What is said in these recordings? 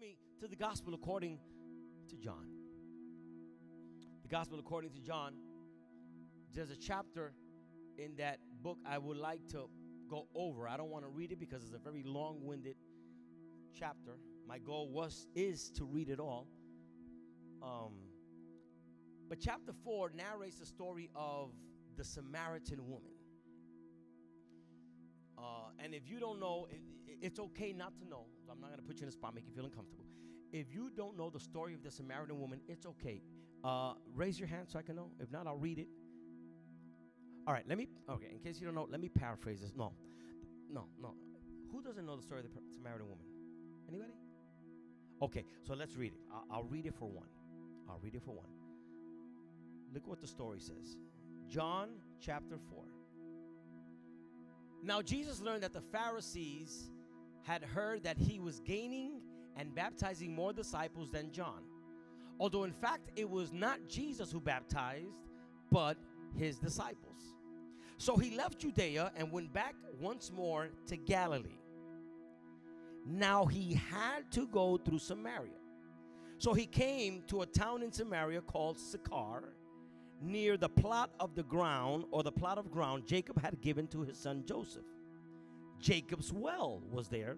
me to the gospel according to John. The gospel according to John, there's a chapter in that book I would like to go over. I don't want to read it because it's a very long-winded chapter. My goal was is to read it all. Um, but chapter 4 narrates the story of the Samaritan woman. Uh, and if you don't know, it, it's okay not to know. So I'm not going to put you in a spot, make you feel uncomfortable. If you don't know the story of the Samaritan woman, it's okay. Uh, raise your hand so I can know. If not, I'll read it. All right, let me, okay, in case you don't know, let me paraphrase this. No, no, no. Who doesn't know the story of the Samaritan woman? Anybody? Okay, so let's read it. I'll, I'll read it for one. I'll read it for one. Look what the story says John chapter 4. Now, Jesus learned that the Pharisees had heard that he was gaining and baptizing more disciples than John. Although, in fact, it was not Jesus who baptized, but his disciples. So he left Judea and went back once more to Galilee. Now he had to go through Samaria. So he came to a town in Samaria called Sychar, near the plot of the ground or the plot of ground Jacob had given to his son Joseph. Jacob's well was there.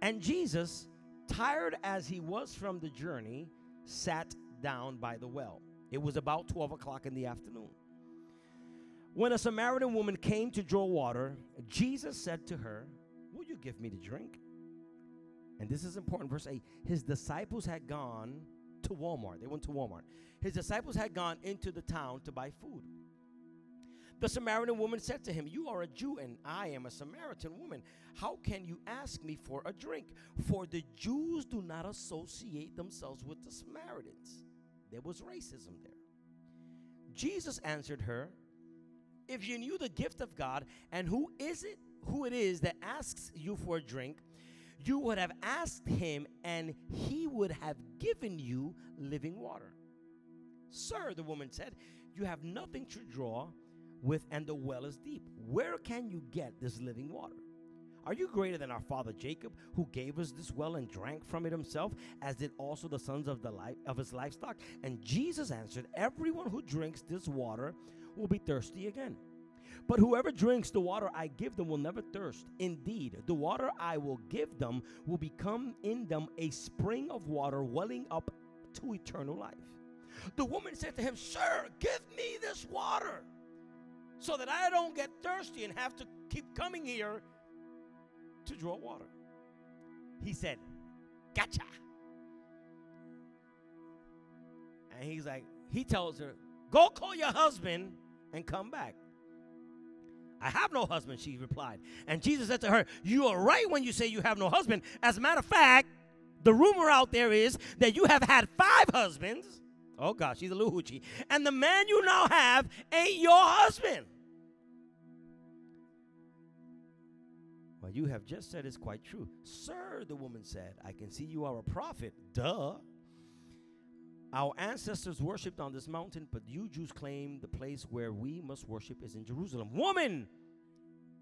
And Jesus, tired as he was from the journey, sat down by the well. It was about 12 o'clock in the afternoon. When a Samaritan woman came to draw water, Jesus said to her, Will you give me to drink? And this is important. Verse 8 His disciples had gone to Walmart. They went to Walmart. His disciples had gone into the town to buy food. The Samaritan woman said to him, You are a Jew, and I am a Samaritan woman. How can you ask me for a drink? For the Jews do not associate themselves with the Samaritans. There was racism there. Jesus answered her, If you knew the gift of God, and who is it, who it is that asks you for a drink, you would have asked him, and he would have given you living water. Sir, the woman said, You have nothing to draw with, and the well is deep. Where can you get this living water? Are you greater than our father Jacob, who gave us this well and drank from it himself, as did also the sons of the life of his livestock? And Jesus answered, Everyone who drinks this water will be thirsty again. But whoever drinks the water I give them will never thirst. Indeed, the water I will give them will become in them a spring of water welling up to eternal life. The woman said to him, Sir, give me this water so that I don't get thirsty and have to keep coming here to draw water. He said, Gotcha. And he's like, he tells her, Go call your husband and come back. I have no husband, she replied. And Jesus said to her, You are right when you say you have no husband. As a matter of fact, the rumor out there is that you have had five husbands. Oh gosh, she's a little hoochie. And the man you now have ain't your husband. What you have just said is quite true. Sir, the woman said, I can see you are a prophet. Duh. Our ancestors worshipped on this mountain, but you Jews claim the place where we must worship is in Jerusalem. Woman,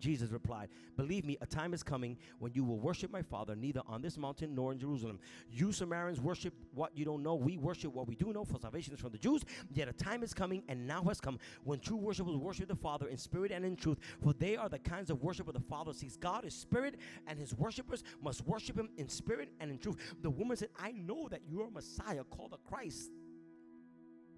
Jesus replied, Believe me, a time is coming when you will worship my Father neither on this mountain nor in Jerusalem. You Samaritans worship what you don't know. We worship what we do know, for salvation is from the Jews. Yet a time is coming and now has come when true worshipers worship the Father in spirit and in truth, for they are the kinds of worship the Father sees. God is spirit, and his worshipers must worship him in spirit and in truth. The woman said, I know that you are Messiah, called the Christ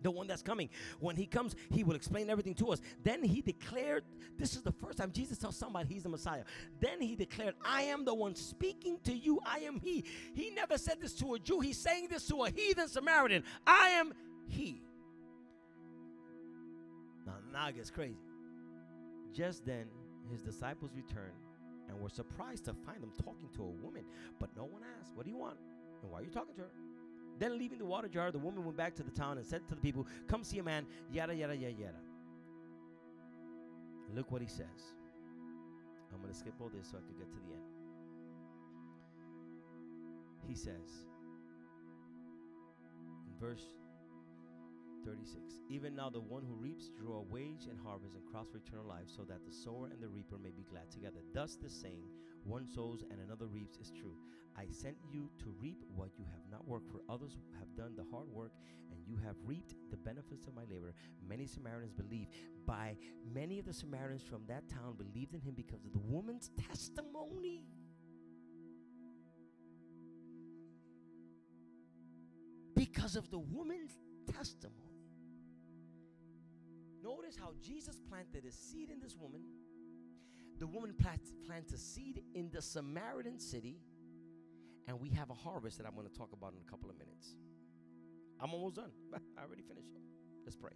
the one that's coming. When he comes, he will explain everything to us. Then he declared, this is the first time Jesus tells somebody he's the Messiah. Then he declared, I am the one speaking to you. I am he. He never said this to a Jew. He's saying this to a heathen Samaritan. I am he. Now, now it gets crazy. Just then, his disciples returned and were surprised to find him talking to a woman. But no one asked, What do you want? And why are you talking to her? Then, leaving the water jar, the woman went back to the town and said to the people, Come see a man, yada, yada, yada, yada. Look what he says. I'm going to skip all this so I can get to the end. He says, in verse 36 Even now, the one who reaps draw wage and harvest and cross for eternal life, so that the sower and the reaper may be glad together. Thus, the saying one sows and another reaps is true. I sent you to reap what you have not worked for. Others have done the hard work, and you have reaped the benefits of my labor. Many Samaritans believe. By many of the Samaritans from that town believed in him because of the woman's testimony. Because of the woman's testimony. Notice how Jesus planted a seed in this woman. The woman plants, a seed in the Samaritan city and we have a harvest that I'm going to talk about in a couple of minutes. I'm almost done. I already finished. Let's pray.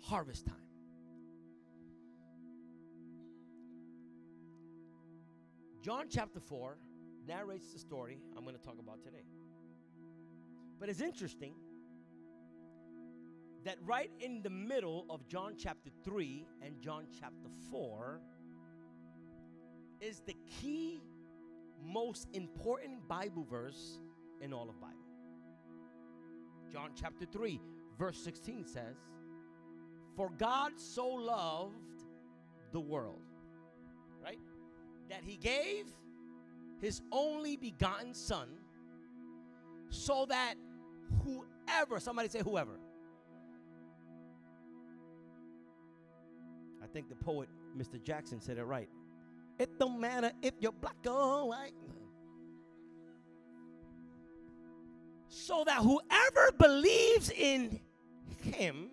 Harvest time. John chapter 4 narrates the story I'm going to talk about today. But it's interesting that right in the middle of John chapter 3 and John chapter 4 is the key most important Bible verse in all of Bible. John chapter 3, verse 16 says, For God so loved the world, right? That he gave his only begotten son so that whoever, somebody say whoever. I think the poet Mr. Jackson said it right. It don't matter if you're black or white. So that whoever believes in him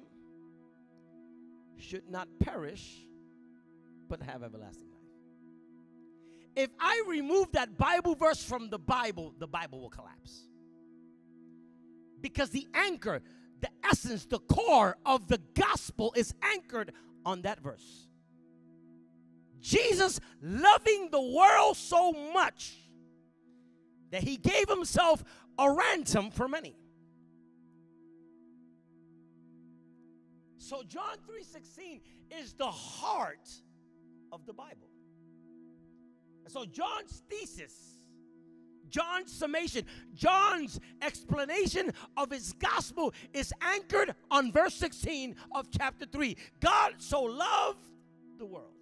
should not perish, but have everlasting life. If I remove that Bible verse from the Bible, the Bible will collapse. Because the anchor, the essence, the core of the gospel is anchored on that verse. Jesus loving the world so much that he gave himself a ransom for many. So John 3:16 is the heart of the Bible. So John's thesis, John's summation, John's explanation of his gospel is anchored on verse 16 of chapter 3. God so loved the world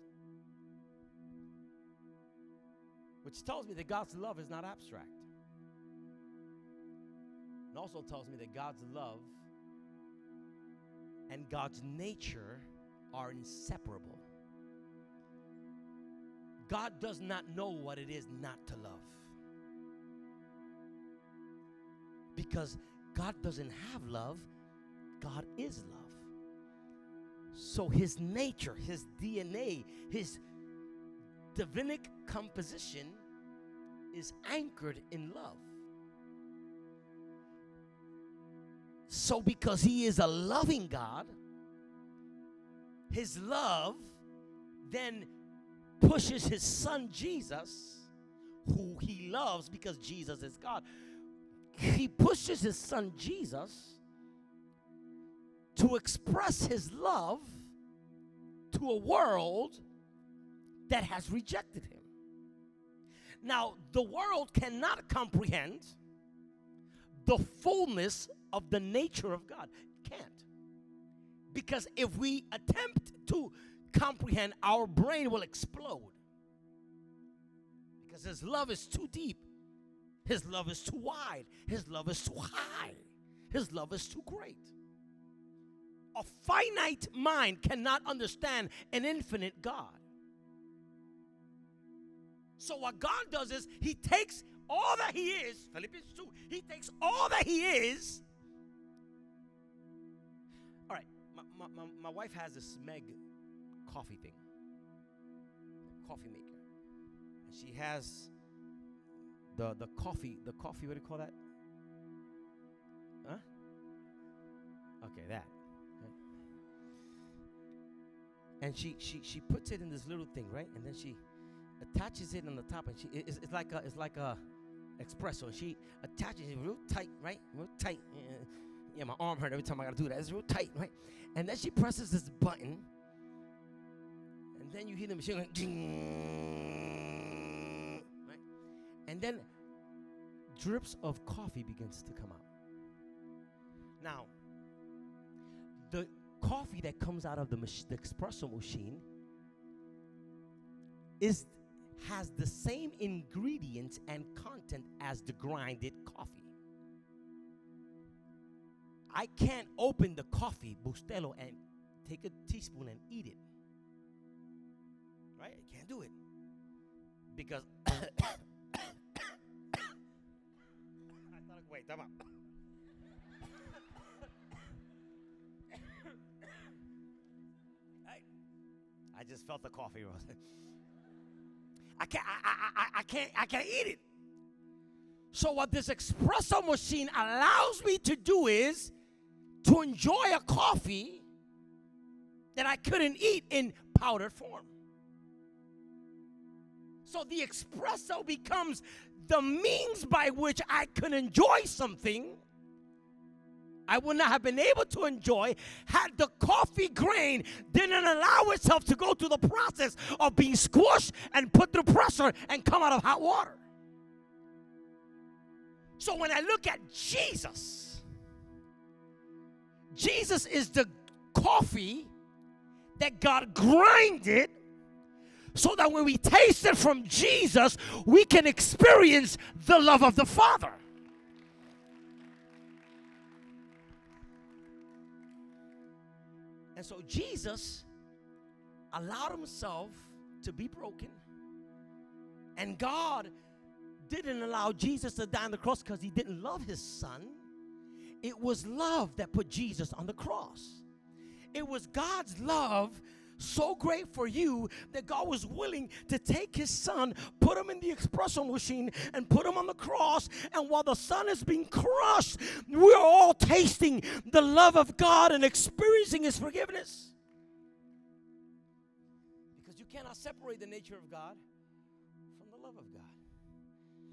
which tells me that God's love is not abstract. It also tells me that God's love and God's nature are inseparable. God does not know what it is not to love. Because God doesn't have love, God is love. So his nature, his DNA, his divinic composition is anchored in love. So, because He is a loving God, His love then pushes His Son Jesus, who He loves because Jesus is God. He pushes His Son Jesus to express His love to a world that has rejected him. Now, the world cannot comprehend the fullness of the nature of God. Can't. Because if we attempt to comprehend, our brain will explode. Because his love is too deep, his love is too wide, his love is too high, his love is too great. A finite mind cannot understand an infinite God. So what God does is he takes all that he is, Philippians 2, he takes all that he is. All right, my, my, my wife has this Meg coffee thing, coffee maker. And she has the the coffee, the coffee, what do you call that? Huh? Okay, that. And she she she puts it in this little thing, right? And then she attaches it on the top, and she it's, it's like a it's like a espresso. She attaches it real tight, right? Real tight. Yeah, my arm hurt every time I gotta do that. It's real tight, right? And then she presses this button, and then you hear the machine going, right? And then drips of coffee begins to come out. Now, the coffee that comes out of the, mach- the espresso machine is has the same ingredients and content as the grinded coffee. I can't open the coffee, Bustelo, and take a teaspoon and eat it. Right? I can't do it. Because I thought, wait, time out. I, I just felt the coffee. I can't, I, I, I, I can't, I can't eat it. So what this espresso machine allows me to do is to enjoy a coffee that I couldn't eat in powdered form. So the espresso becomes the means by which I can enjoy something I would not have been able to enjoy had the coffee grain didn't allow itself to go through the process of being squished and put through pressure and come out of hot water. So when I look at Jesus, Jesus is the coffee that God grinded so that when we taste it from Jesus, we can experience the love of the Father. And so Jesus allowed himself to be broken. And God didn't allow Jesus to die on the cross because he didn't love his son. It was love that put Jesus on the cross. It was God's love so great for you that God was willing to take his son, put him in the espresso machine, and put him on the cross. And while the son is being crushed, we're all tasting the love of God and experiencing his forgiveness. Because you cannot separate the nature of God from the love of God.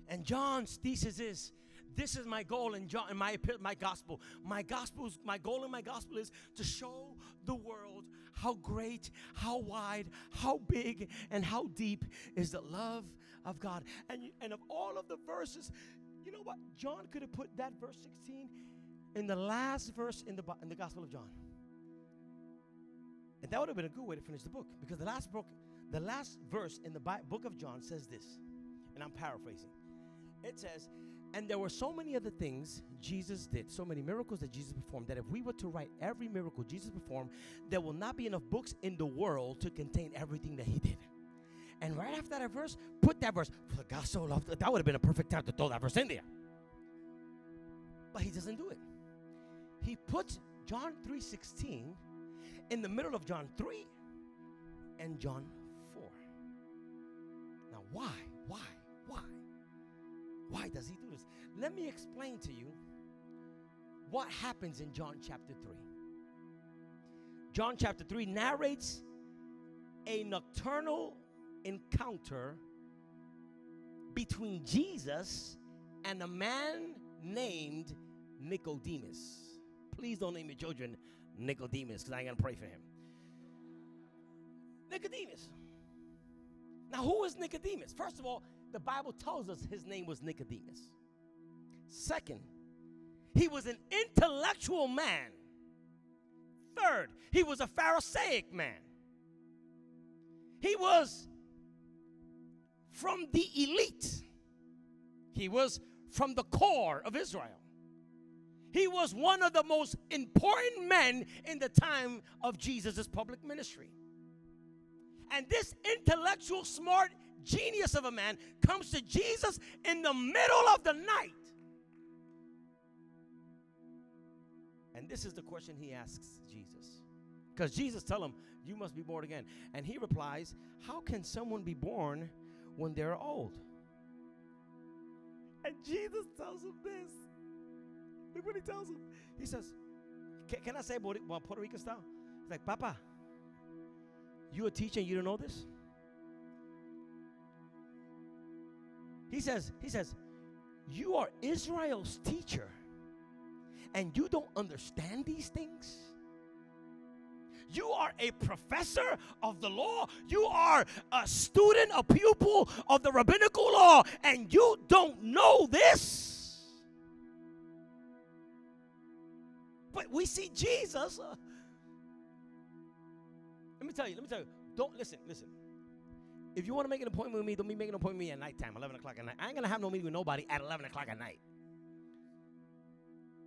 And John's thesis is this is my goal in my my gospel. My gospel's my goal in my gospel is to show the world how great, how wide, how big, and how deep is the love of God. And and of all of the verses, you know what? John could have put that verse 16 in the last verse in the in the Gospel of John. And that would have been a good way to finish the book because the last book, the last verse in the book of John says this, and I'm paraphrasing. It says, and there were so many other things Jesus did, so many miracles that Jesus performed, that if we were to write every miracle Jesus performed, there will not be enough books in the world to contain everything that he did. And right after that verse, put that verse. For God so loved, that would have been a perfect time to throw that verse in there. But he doesn't do it. He puts John 3:16 in the middle of John 3 and John 4. Now, why? Why? Why? Does he do this? Let me explain to you what happens in John chapter 3. John chapter 3 narrates a nocturnal encounter between Jesus and a man named Nicodemus. Please don't name your children Nicodemus because I ain't going to pray for him. Nicodemus. Now, who is Nicodemus? First of all, the Bible tells us his name was Nicodemus. Second, he was an intellectual man. Third, he was a Pharisaic man. He was from the elite. He was from the core of Israel. He was one of the most important men in the time of Jesus' public ministry. And this intellectual, smart, genius of a man comes to Jesus in the middle of the night. And this is the question he asks Jesus. Because Jesus tell him, you must be born again. And he replies, how can someone be born when they're old? And Jesus tells him this. Look what he tells him. He says, can, I say Puerto Rican style? He's like, Papa, you a teacher and you don't know this? He says, he says, you are Israel's teacher and you don't understand these things? You are a professor of the law. You are a student, a pupil of the rabbinical law, and you don't know this. But we see Jesus. Uh, let me tell you, let me tell you. Don't listen, listen. If you want to make an appointment with me, don't be making an appointment with me at nighttime, 11 o'clock at night. I ain't going to have no meeting with nobody at 11 o'clock at night.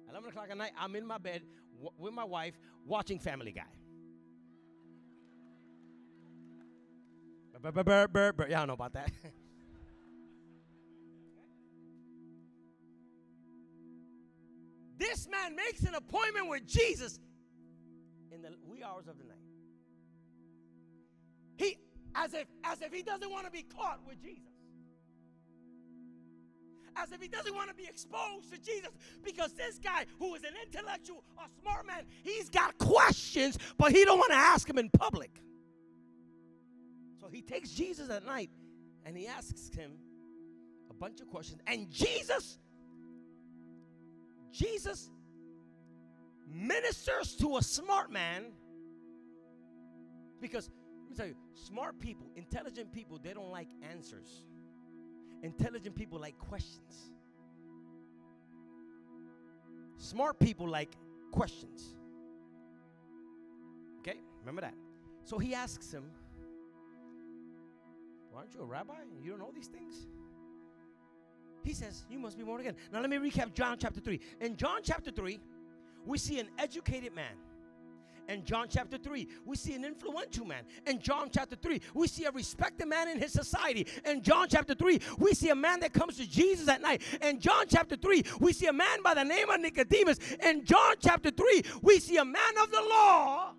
11 o'clock at night, I'm in my bed w- with my wife watching Family Guy. Burr, burr. Y'all know about that. this man makes an appointment with Jesus in the wee hours of the night. As if as if he doesn't want to be caught with Jesus. As if he doesn't want to be exposed to Jesus because this guy who is an intellectual, a smart man, he's got questions, but he don't want to ask him in public. So he takes Jesus at night and he asks him a bunch of questions. And Jesus, Jesus ministers to a smart man because let me tell you, smart people, intelligent people, they don't like answers. Intelligent people like questions. Smart people like questions. Okay? Remember that. So he asks him, Aren't you a rabbi? You don't know these things? He says, You must be born again. Now let me recap John chapter 3. In John chapter 3, we see an educated man. In John chapter 3, we see an influential man. In John chapter 3, we see a respected man in his society. In John chapter 3, we see a man that comes to Jesus at night. In John chapter 3, we see a man by the name of Nicodemus. In John chapter 3, we see a man of the law.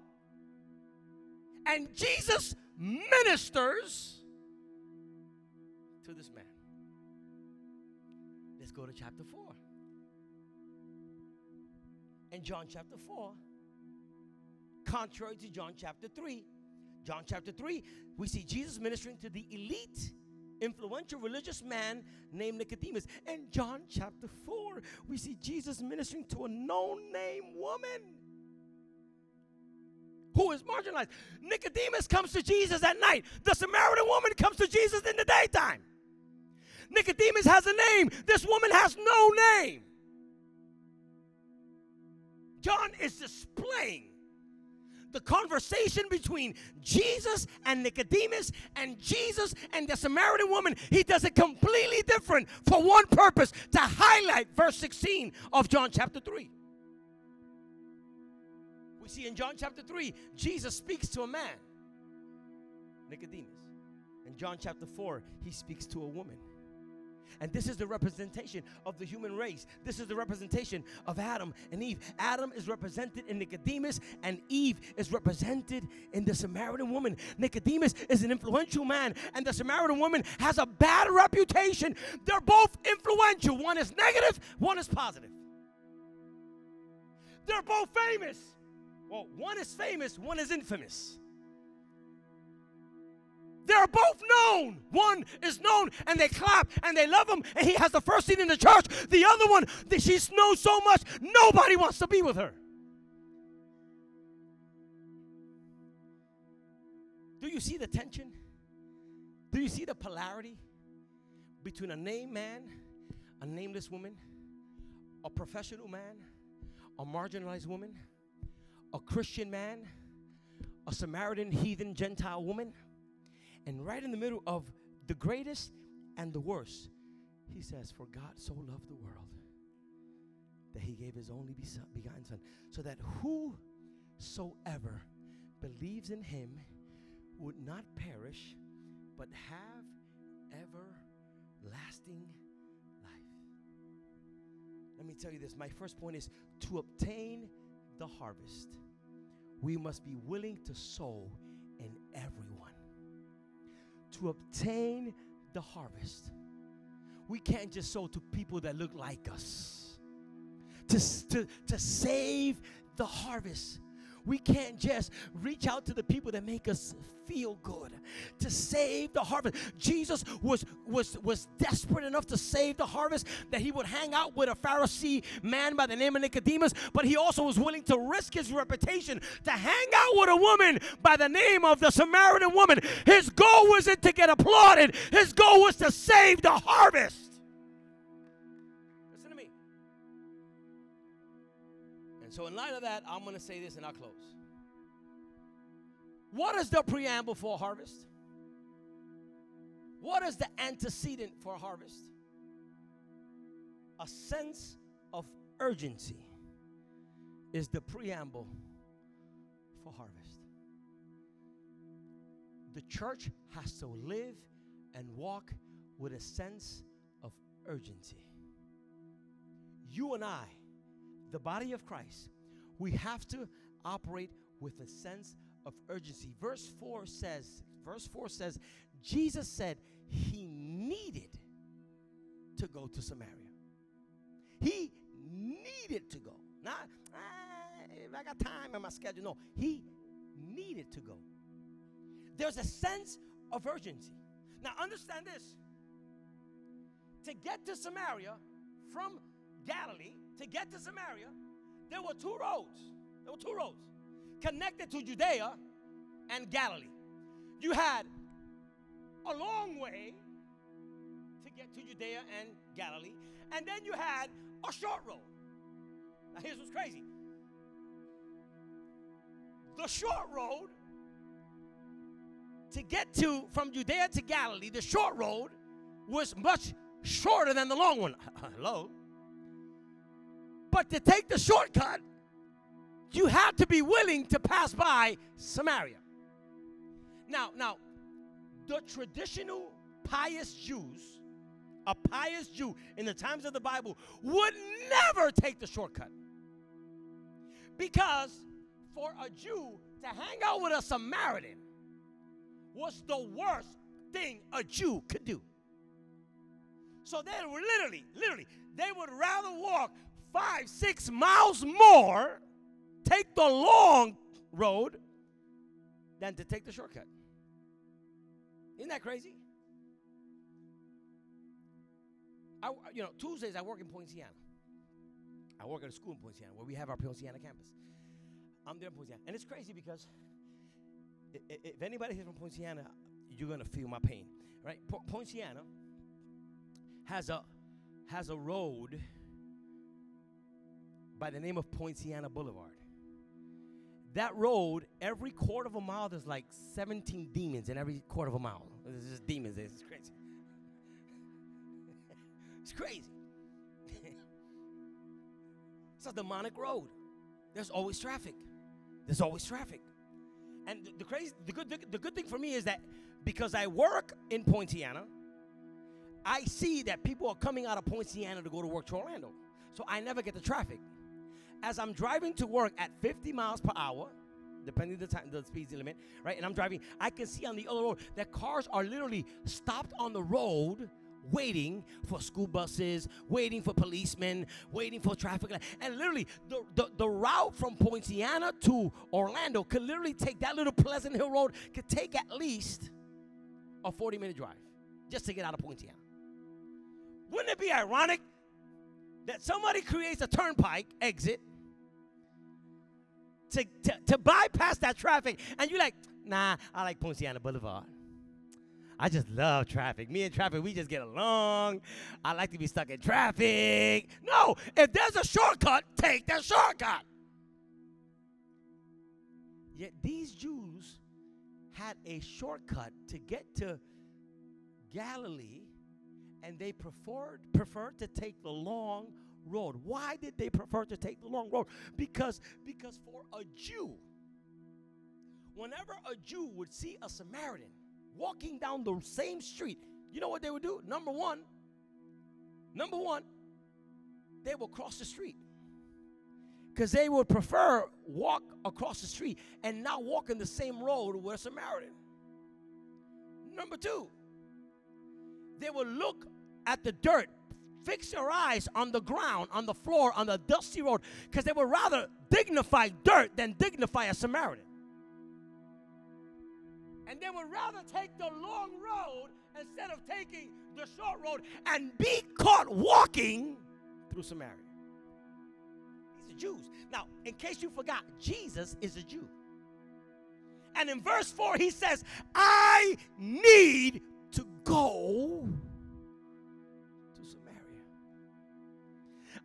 And Jesus ministers to this man. Let's go to chapter 4. In John chapter 4, contrary to John chapter 3, John chapter 3, we see Jesus ministering to the elite, influential religious man named Nicodemus. In John chapter 4, we see Jesus ministering to a known name woman who is marginalized. Nicodemus comes to Jesus at night, the Samaritan woman comes to Jesus in the daytime. Nicodemus has a name, this woman has no name. John is displaying the conversation between Jesus and Nicodemus and Jesus and the Samaritan woman. He does it completely different for one purpose to highlight verse 16 of John chapter 3. We see in John chapter 3, Jesus speaks to a man, Nicodemus. In John chapter 4, he speaks to a woman. And this is the representation of the human race. This is the representation of Adam and Eve. Adam is represented in Nicodemus, and Eve is represented in the Samaritan woman. Nicodemus is an influential man, and the Samaritan woman has a bad reputation. They're both influential. One is negative, one is positive. They're both famous. Well, one is famous, one is infamous. They're both known. One is known and they clap and they love him and he has the first seat in the church. The other one, she's known so much, nobody wants to be with her. Do you see the tension? Do you see the polarity between a named man, a nameless woman, a professional man, a marginalized woman, a Christian man, a Samaritan heathen Gentile woman? And right in the middle of the greatest and the worst, he says, For God so loved the world that he gave his only begotten Son, so that whosoever believes in him would not perish, but have everlasting life. Let me tell you this. My first point is to obtain the harvest, we must be willing to sow in everyone to obtain the harvest. We can't just sow to people that look like us. To, to, to save the harvest, we can't just reach out to the people that make us feel good to save the harvest. Jesus was was was desperate enough to save the harvest that he would hang out with a Pharisee man by the name of Nicodemus, but he also was willing to risk his reputation to hang out with a woman by the name of the Samaritan woman. His goal wasn't to get applauded. His goal was to save the harvest. So in light of that, I'm going to say this and I'll close. What is the preamble for harvest? What is the antecedent for harvest? A sense of urgency is the preamble for harvest. The church has to live and walk with a sense of urgency. You and I, the body of Christ, we have to operate with a sense of urgency. Verse 4 says, verse 4 says, Jesus said he needed to go to Samaria. He needed to go. Not, ah, if I got time in my schedule. No, he needed to go. There's a sense of urgency. Now, understand this. To get to Samaria from Galilee, to get to Samaria, there were two roads. There were two roads connected to Judea and Galilee. You had a long way to get to Judea and Galilee, and then you had a short road. Now, here's what's crazy the short road to get to from Judea to Galilee, the short road was much shorter than the long one. Hello? But to take the shortcut, you have to be willing to pass by Samaria. Now, now, the traditional pious Jews, a pious Jew in the times of the Bible, would never take the shortcut. Because for a Jew to hang out with a Samaritan was the worst thing a Jew could do. So they were literally, literally, they would rather walk five, six miles more, take the long road, than to take the shortcut. Isn't that crazy? I, you know, Tuesdays I work in Poinciana. I work at a school in Poinciana where we have our Poinciana campus. I'm there in Poinciana. And it's crazy because if anybody here from Poinciana, you're going to feel my pain, right? Po- Poinciana has a, has a road by the name of Poinciana Boulevard. That road, every quarter of a mile, there's like 17 demons in every quarter of a mile. There's just demons. It's crazy. it's crazy. it's a demonic road. There's always traffic. There's always traffic. And the, the crazy, the good, the, the good thing for me is that because I work in Poinciana, I see that people are coming out of Poinciana to go to work to Orlando. So I never get the traffic as I'm driving to work at 50 miles per hour, depending the time the speed limit, right? And I'm driving, I can see on the other road that cars are literally stopped on the road waiting for school buses, waiting for policemen, waiting for traffic. And literally, the, the, the route from Poinciana to Orlando could literally take that little Pleasant Hill Road, could take at least a 40 minute drive just to get out of Poinciana. Wouldn't it be ironic that somebody creates a turnpike exit to, to, to bypass that traffic. And you're like, nah, I like Poinciana Boulevard. I just love traffic. Me and traffic, we just get along. I like to be stuck in traffic. No, if there's a shortcut, take that shortcut. Yet these Jews had a shortcut to get to Galilee, and they preferred, preferred to take the long road. Why did they prefer to take the long road? Because because for a Jew, whenever a Jew would see a Samaritan walking down the same street, you know what they would do? Number 1, number 1, they will cross the street. Cuz they would prefer walk across the street and not walk in the same road with a Samaritan. Number 2, they would look at the dirt fix your eyes on the ground, on the floor, on the dusty road, because they would rather dignify dirt than dignify a Samaritan. And they would rather take the long road instead of taking the short road and be caught walking through Samaria. These are Jews. Now, in case you forgot, Jesus is a Jew. And in verse 4, he says, I need to go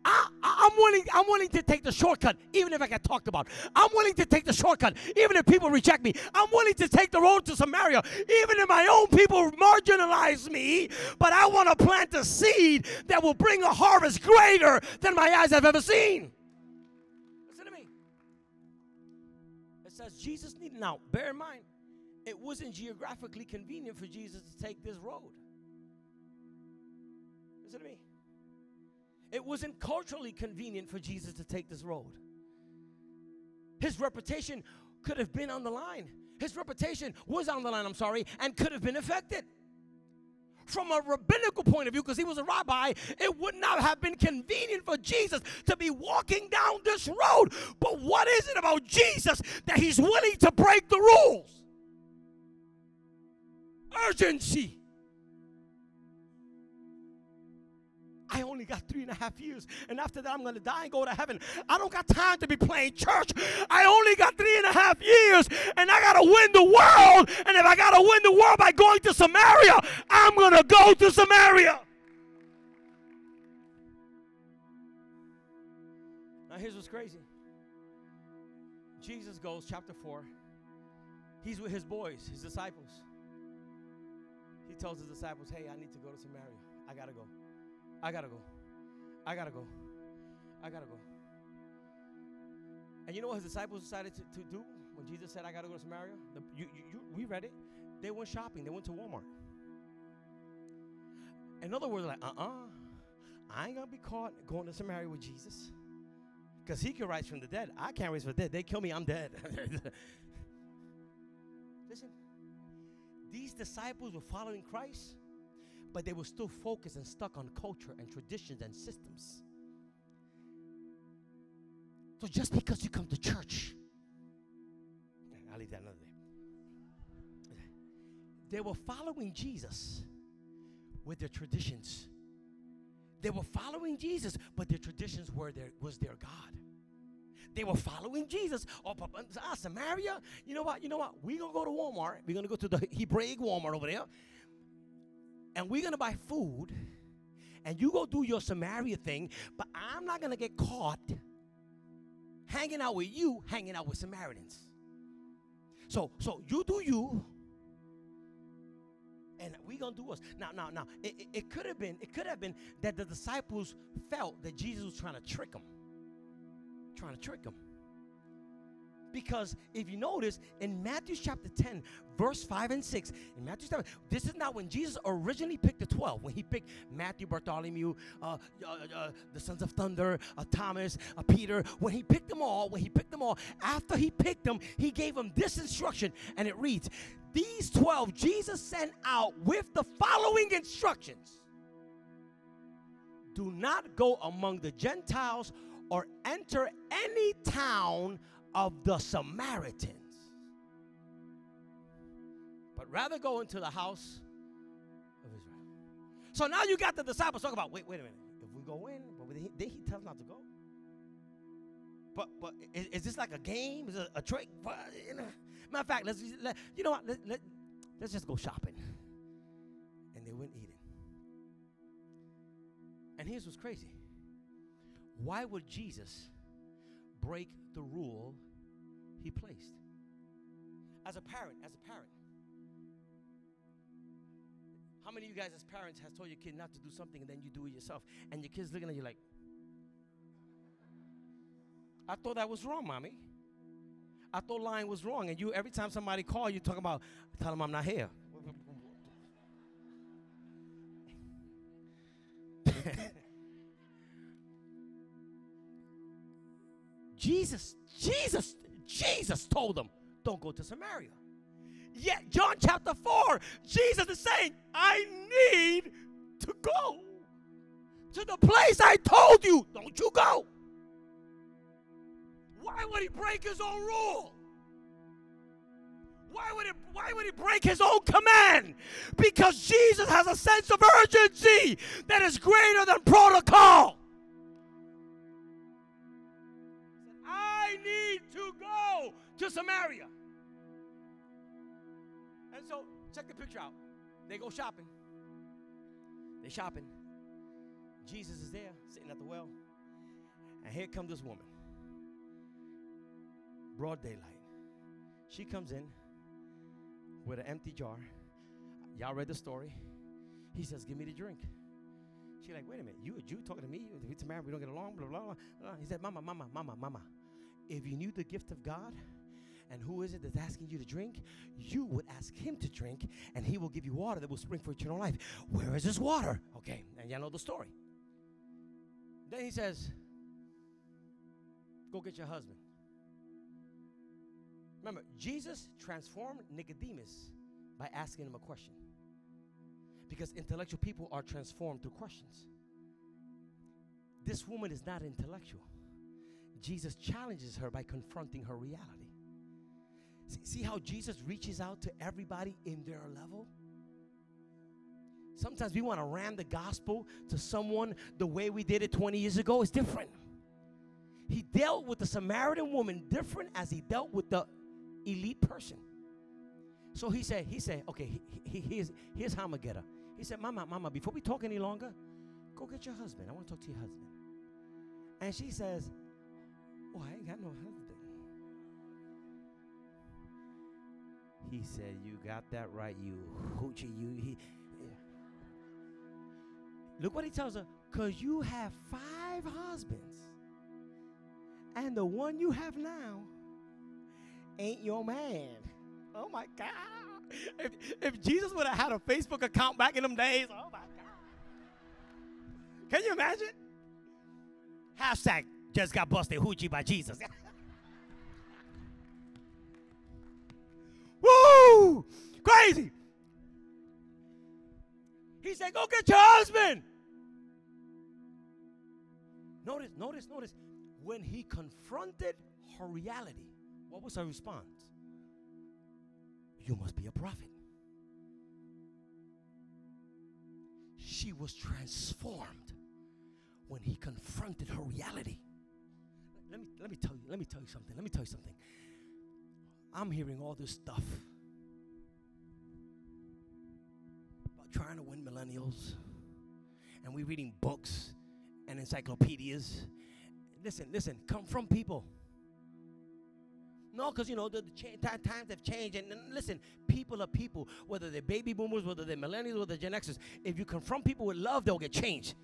I, am willing, I'm willing to take the shortcut, even if I get talked about. I'm willing to take the shortcut, even if people reject me. I'm willing to take the road to Samaria, even if my own people marginalize me. But I want to plant a seed that will bring a harvest greater than my eyes have ever seen. Listen to me. It says Jesus needed. Now, bear in mind, it wasn't geographically convenient for Jesus to take this road. Listen to me. It wasn't culturally convenient for Jesus to take this road. His reputation could have been on the line. His reputation was on the line, I'm sorry, and could have been affected. From a rabbinical point of view, because he was a rabbi, it would not have been convenient for Jesus to be walking down this road. But what is it about Jesus that he's willing to break the rules? Urgency. Only got three and a half years, and after that, I'm going to die and go to heaven. I don't got time to be playing church. I only got three and a half years, and I got to win the world. And if I got to win the world by going to Samaria, I'm going to go to Samaria. Now, here's what's crazy Jesus goes, chapter 4. He's with his boys, his disciples. He tells his disciples, Hey, I need to go to Samaria. I got to go. I gotta go. I gotta go. I gotta go. And you know what his disciples decided to, to do when Jesus said, I gotta go to Samaria? The, you, you, you, we read it. They went shopping, they went to Walmart. In other words, like, uh uh-uh, uh, I ain't gonna be caught going to Samaria with Jesus. Because he can rise from the dead. I can't rise from the dead. They kill me, I'm dead. Listen, these disciples were following Christ but they were still focused and stuck on culture and traditions and systems. So just because you come to church, I'll leave that another day. They were following Jesus with their traditions. They were following Jesus, but their traditions were their was their God. They were following Jesus. Oh, ah, Samaria. You know what? You know what? We're gonna go to Walmart. We're gonna go to the Hebraic Walmart over there and we're gonna buy food, and you go do your Samaria thing, but I'm not gonna get caught hanging out with you, hanging out with Samaritans. So, so you do you, and we gonna do us. Now, now, now, it, it, it could have been, it could have been that the disciples felt that Jesus was trying to trick them, trying to trick them. Because if you notice in Matthew chapter 10, verse 5 and 6, in Matthew 7, this is not when Jesus originally picked the 12, when he picked Matthew, Bartholomew, uh, uh, uh, the sons of thunder, uh, Thomas, uh, Peter. When he picked them all, when he picked them all, after he picked them, he gave them this instruction, and it reads, These 12 Jesus sent out with the following instructions Do not go among the Gentiles or enter any town of the Samaritans, but rather go into the house of Israel. So now you got the disciples talking about, wait, wait a minute. If we go in, but then he tells not to go. But but is, is this like a game? Is it a trick? But, you know, matter of fact, let's let, you know what? Let, let, let's just go shopping. And they went eating. And here's what's crazy. Why would Jesus break the rule he placed. As a parent, as a parent, how many of you guys as parents has told your kid not to do something and then you do it yourself and your kid's looking at you like, I thought that was wrong, mommy. I thought lying was wrong. And you every time somebody call you talk about tell them I'm not here. Jesus, Jesus, Jesus told them, don't go to Samaria. Yet, John chapter 4, Jesus is saying, I need to go to the place I told you. Don't you go. Why would he break his own rule? Why would, it, why would he break his own command? Because Jesus has a sense of urgency that is greater than protocol. Need to go to Samaria. And so, check the picture out. They go shopping. They're shopping. Jesus is there, sitting at the well. And here comes this woman. Broad daylight. She comes in with an empty jar. Y'all read the story. He says, Give me the drink. She's like, Wait a minute, you a Jew talking to me? We married, we don't get along, blah, blah, blah. He said, Mama, Mama, Mama, Mama. If you knew the gift of God, and who is it that's asking you to drink? You would ask him to drink, and he will give you water that will spring for eternal life. Where is this water? Okay, and you know the story. Then he says, Go get your husband. Remember, Jesus transformed Nicodemus by asking him a question. Because intellectual people are transformed through questions. This woman is not intellectual. Jesus challenges her by confronting her reality. See, how Jesus reaches out to everybody in their level? Sometimes we want to ram the gospel to someone the way we did it 20 years ago. It's different. He dealt with the Samaritan woman different as he dealt with the elite person. So he said, he said, okay, he, he, here's, here's how I'm gonna get her. He said, Mama, Mama, before we talk any longer, go get your husband. I want to talk to your husband. And she says, Oh, I ain't got no husband. He said, You got that right, you hoochie, you. He, yeah. Look what he tells her, because you have five husbands. And the one you have now ain't your man. Oh my God. If, if Jesus would have had a Facebook account back in them days, oh my God. Can you imagine? Hashtag just got busted hoochie by Jesus. Woo! Crazy. He said, Go get your husband. Notice, notice, notice. When he confronted her reality, what was her response? You must be a prophet. She was transformed when he confronted her reality. Let me, let me tell you, let me tell you something. Let me tell you something. I'm hearing all this stuff about trying to win millennials, and we're reading books and encyclopedias. Listen, listen, come from people. No, because you know the, the cha- times have changed, and, and, listen, people are people. Whether they're baby boomers, whether they're millennials, whether they're Gen Xers. If you confront people with love, they'll get changed.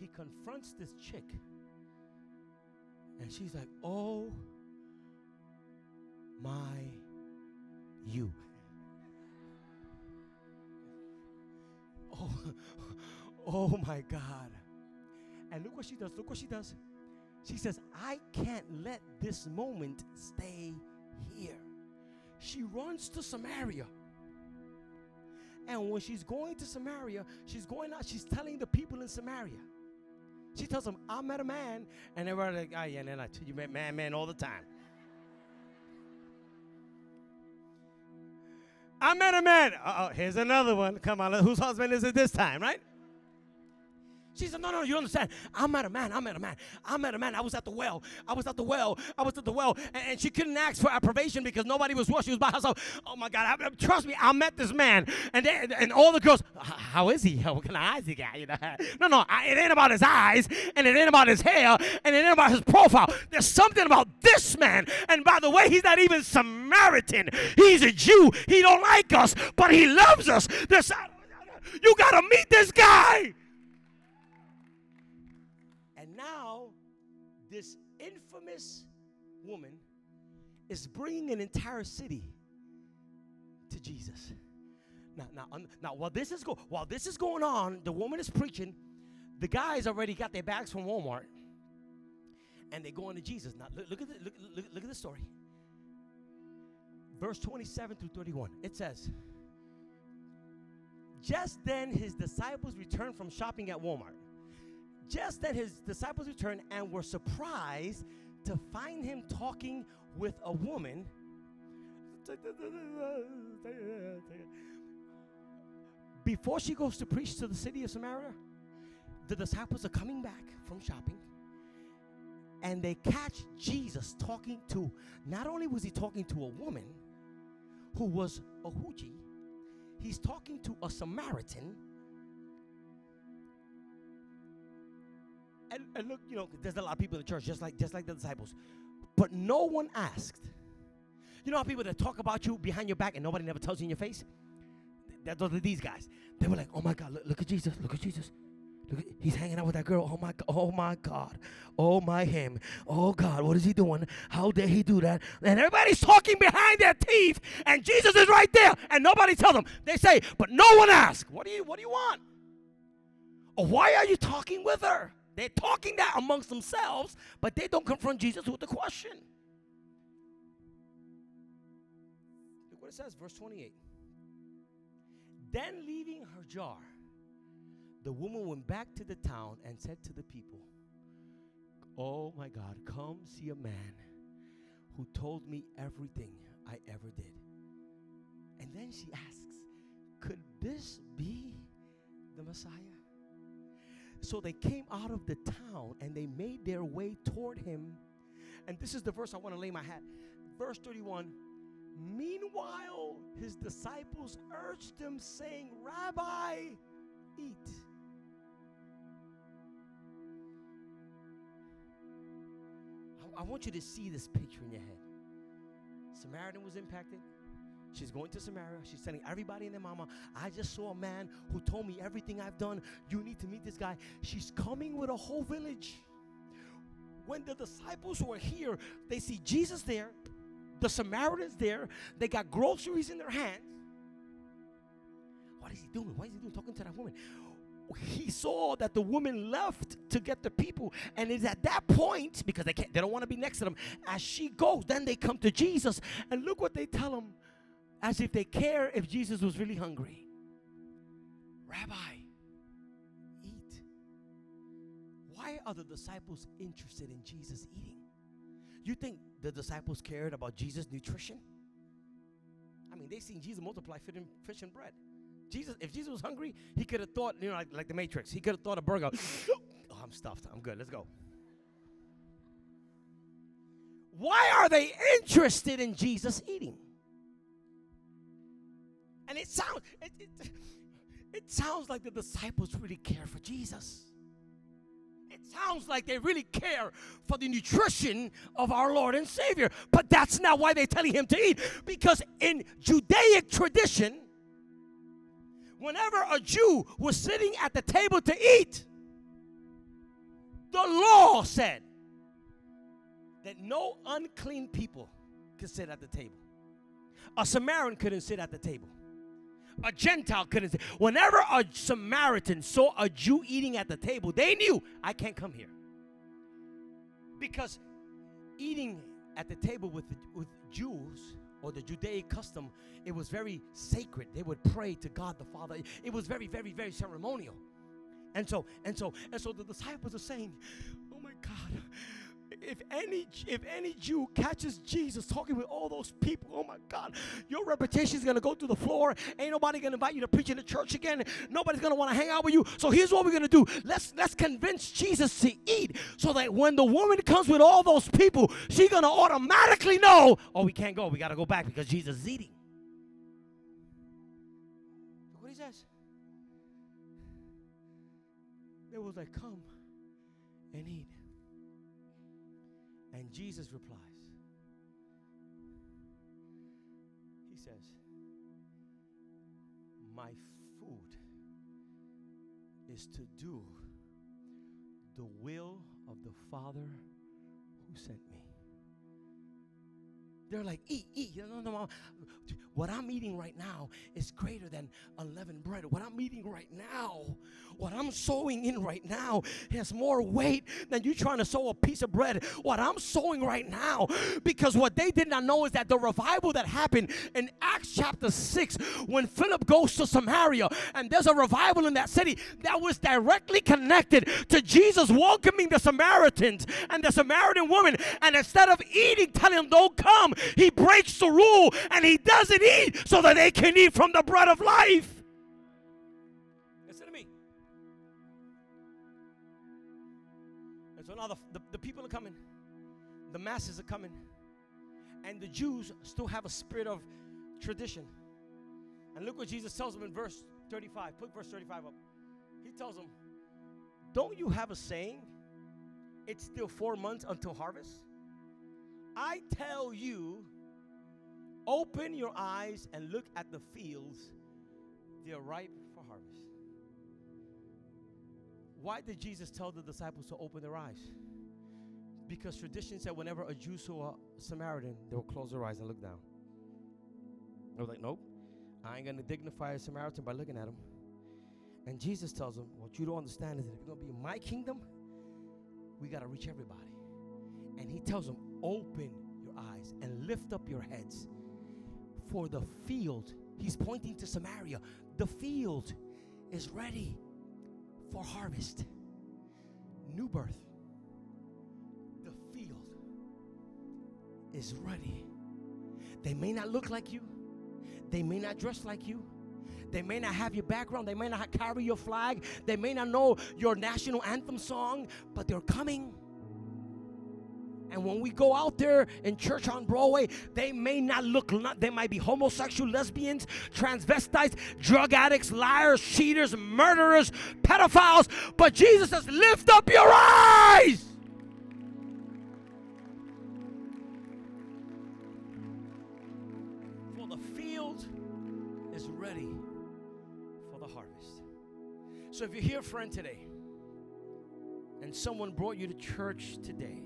He confronts this chick and she's like, Oh my you. Oh, oh my God. And look what she does. Look what she does. She says, I can't let this moment stay here. She runs to Samaria. And when she's going to Samaria, she's going out, she's telling the people in Samaria, she tells them, I met a man. And everybody like, oh, yeah, I tell you, met man, man all the time. I met a man. Uh oh, here's another one. Come on, whose husband is it this time, right? She said, No, no, you understand. I met a man. I met a man. I met a man. I was at the well. I was at the well. I was at the well. And, and she couldn't ask for approbation because nobody was with. She was by herself. Oh my God. I, trust me, I met this man. And they, and all the girls, How is he? What kind of eyes he got? You know? No, no. I, it ain't about his eyes. And it ain't about his hair. And it ain't about his profile. There's something about this man. And by the way, he's not even Samaritan. He's a Jew. He don't like us, but he loves us. There's, you got to meet this guy. This infamous woman is bringing an entire city to Jesus. Now, now, now, while this is go, while this is going on, the woman is preaching. The guys already got their bags from Walmart, and they're going to Jesus. Now, look, look at the, look, look, look at the story. Verse 27 through 31. It says, "Just then, his disciples returned from shopping at Walmart." Just then his disciples returned and were surprised to find him talking with a woman. Before she goes to preach to the city of Samaria, the disciples are coming back from shopping and they catch Jesus talking to, not only was he talking to a woman who was a hoochie, he's talking to a Samaritan And, and look, you know, there's a lot of people in the church, just like just like the disciples. But no one asked. You know how people that talk about you behind your back and nobody never tells you in your face? That those are these guys. They were like, oh my God, look, look at Jesus, look at Jesus. Look, he's hanging out with that girl. Oh my, oh my God. Oh my him. Oh God, what is he doing? How dare he do that? And everybody's talking behind their teeth, and Jesus is right there, and nobody tells them. They say, but no one asks. What do you, what do you want? Or why are you talking with her? They're talking that amongst themselves, but they don't confront Jesus with the question. Look what it says, verse 28. Then leaving her jar the woman went back to the town and said to the people, Oh my God, come see a man who told me everything I ever did. And then she asks, Could this be the Messiah? So they came out of the town and they made their way toward him. And this is the verse I want to lay my hat. Verse 31 Meanwhile, his disciples urged him, saying, Rabbi, eat. I want you to see this picture in your head. Samaritan was impacted. She's going to Samaria. She's telling everybody and their mama, I just saw a man who told me everything I've done. You need to meet this guy. She's coming with a whole village. When the disciples were here, they see Jesus there, the Samaritans there, they got groceries in their hands. What is he doing? What is he doing talking to that woman? he saw that the woman left to get the people and it's at that point because they can't they don't want to be next to them as she goes then they come to jesus and look what they tell him as if they care if jesus was really hungry rabbi eat why are the disciples interested in jesus eating you think the disciples cared about jesus nutrition i mean they seen jesus multiply fish and bread Jesus, if Jesus was hungry, he could have thought, you know, like, like the Matrix, he could have thought a burger. oh, I'm stuffed. I'm good. Let's go. Why are they interested in Jesus eating? And it sounds it, it, it sounds like the disciples really care for Jesus. It sounds like they really care for the nutrition of our Lord and Savior. But that's not why they're telling him to eat. Because in Judaic tradition, whenever a Jew was sitting at the table to eat, the law said that no unclean people could sit at the table. A Samaritan couldn't sit at the table. A Gentile couldn't sit. Whenever a Samaritan saw a Jew eating at the table, they knew, I can't come here. Because eating at the table with, with Jews or the Judaic custom, it was very sacred. They would pray to God the Father. It was very, very, very ceremonial. And so, and so, and so the disciples are saying, Oh my God, if any if any Jew catches Jesus talking with all those people, oh my God, your reputation is gonna go to the floor. Ain't nobody gonna invite you to preach in the church again. Nobody's gonna want to hang out with you. So here's what we're gonna do. Let's let's convince Jesus to eat, so that when the woman comes with all those people, she's gonna automatically know. Oh, we can't go. We gotta go back because Jesus is eating. Look what he says. They was like, come and eat. Jesus replies, He says, My food is to do the will of the Father who sent me. They're like, eat, eat. No, no, no. What I'm eating right now is greater than unleavened bread. What I'm eating right now, what I'm sowing in right now has more weight than you trying to sow a piece of bread. What I'm sowing right now, because what they did not know is that the revival that happened in Acts chapter 6, when Philip goes to Samaria, and there's a revival in that city that was directly connected to Jesus welcoming the Samaritans and the Samaritan woman. And instead of eating, telling them, don't come, he breaks the rule and he doesn't eat so that they can eat from the bread of life. Listen to me. And so now the, the, the people are coming, the masses are coming, and the Jews still have a spirit of tradition. And look what Jesus tells them in verse 35. Put verse 35 up. He tells them, Don't you have a saying? it's still four months until harvest? I tell you, open your eyes and look at the fields. They're ripe for harvest. Why did Jesus tell the disciples to open their eyes? Because tradition said whenever a Jew saw a Samaritan, they would close their eyes and look down. They were like, nope, I ain't gonna dignify a Samaritan by looking at him. And Jesus tells them, what you don't understand is that if you're gonna be in my kingdom, we gotta reach everybody. And he tells them, open your eyes and lift up your heads. For the field, he's pointing to Samaria, the field is ready for harvest, new birth. The field is ready. They may not look like you, they may not dress like you. They may not have your background. They may not carry your flag. They may not know your national anthem song, but they're coming. And when we go out there in church on Broadway, they may not look, they might be homosexual, lesbians, transvestites, drug addicts, liars, cheaters, murderers, pedophiles. But Jesus says, lift up your eyes. For the field is ready for the harvest. So if you're here, friend, today, and someone brought you to church today,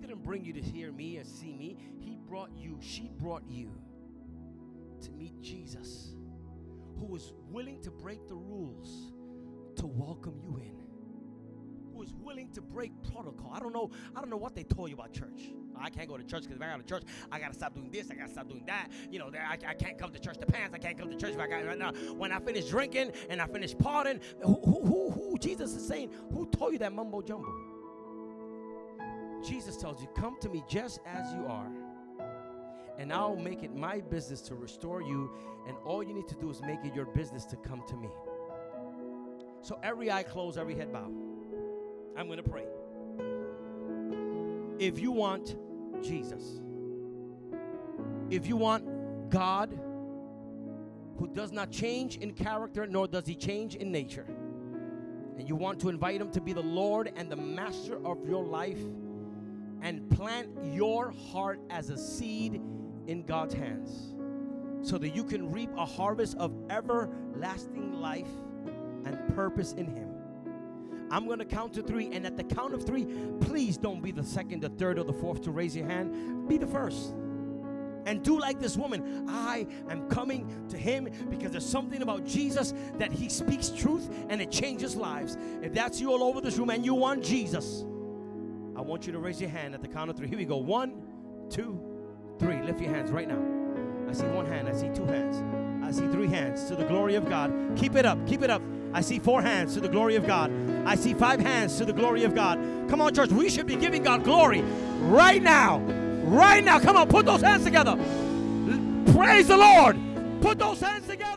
didn't bring you to hear me or see me. He brought you, she brought you to meet Jesus, who was willing to break the rules to welcome you in. Who is willing to break protocol. I don't know, I don't know what they told you about church. I can't go to church because if I go to church, I gotta stop doing this, I gotta stop doing that. You know, I, I can't come to church to pants, I can't come to church if I got right now. When I finish drinking and I finish partying, who, who, who, who Jesus is saying, who told you that mumbo jumbo? Jesus tells you, Come to me just as you are, and I'll make it my business to restore you. And all you need to do is make it your business to come to me. So every eye closed, every head bowed. I'm going to pray. If you want Jesus, if you want God who does not change in character, nor does he change in nature, and you want to invite him to be the Lord and the master of your life, and plant your heart as a seed in God's hands so that you can reap a harvest of everlasting life and purpose in Him. I'm going to count to three, and at the count of three, please don't be the second, the third, or the fourth to raise your hand. Be the first. And do like this woman. I am coming to him because there's something about Jesus that he speaks truth and it changes lives. If that's you all over this room and you want Jesus, I want you to raise your hand at the count of three. Here we go. One, two, three. Lift your hands right now. I see one hand. I see two hands. I see three hands to the glory of God. Keep it up. Keep it up. I see four hands to the glory of God. I see five hands to the glory of God. Come on, church. We should be giving God glory right now. Right now. Come on. Put those hands together. Praise the Lord. Put those hands together.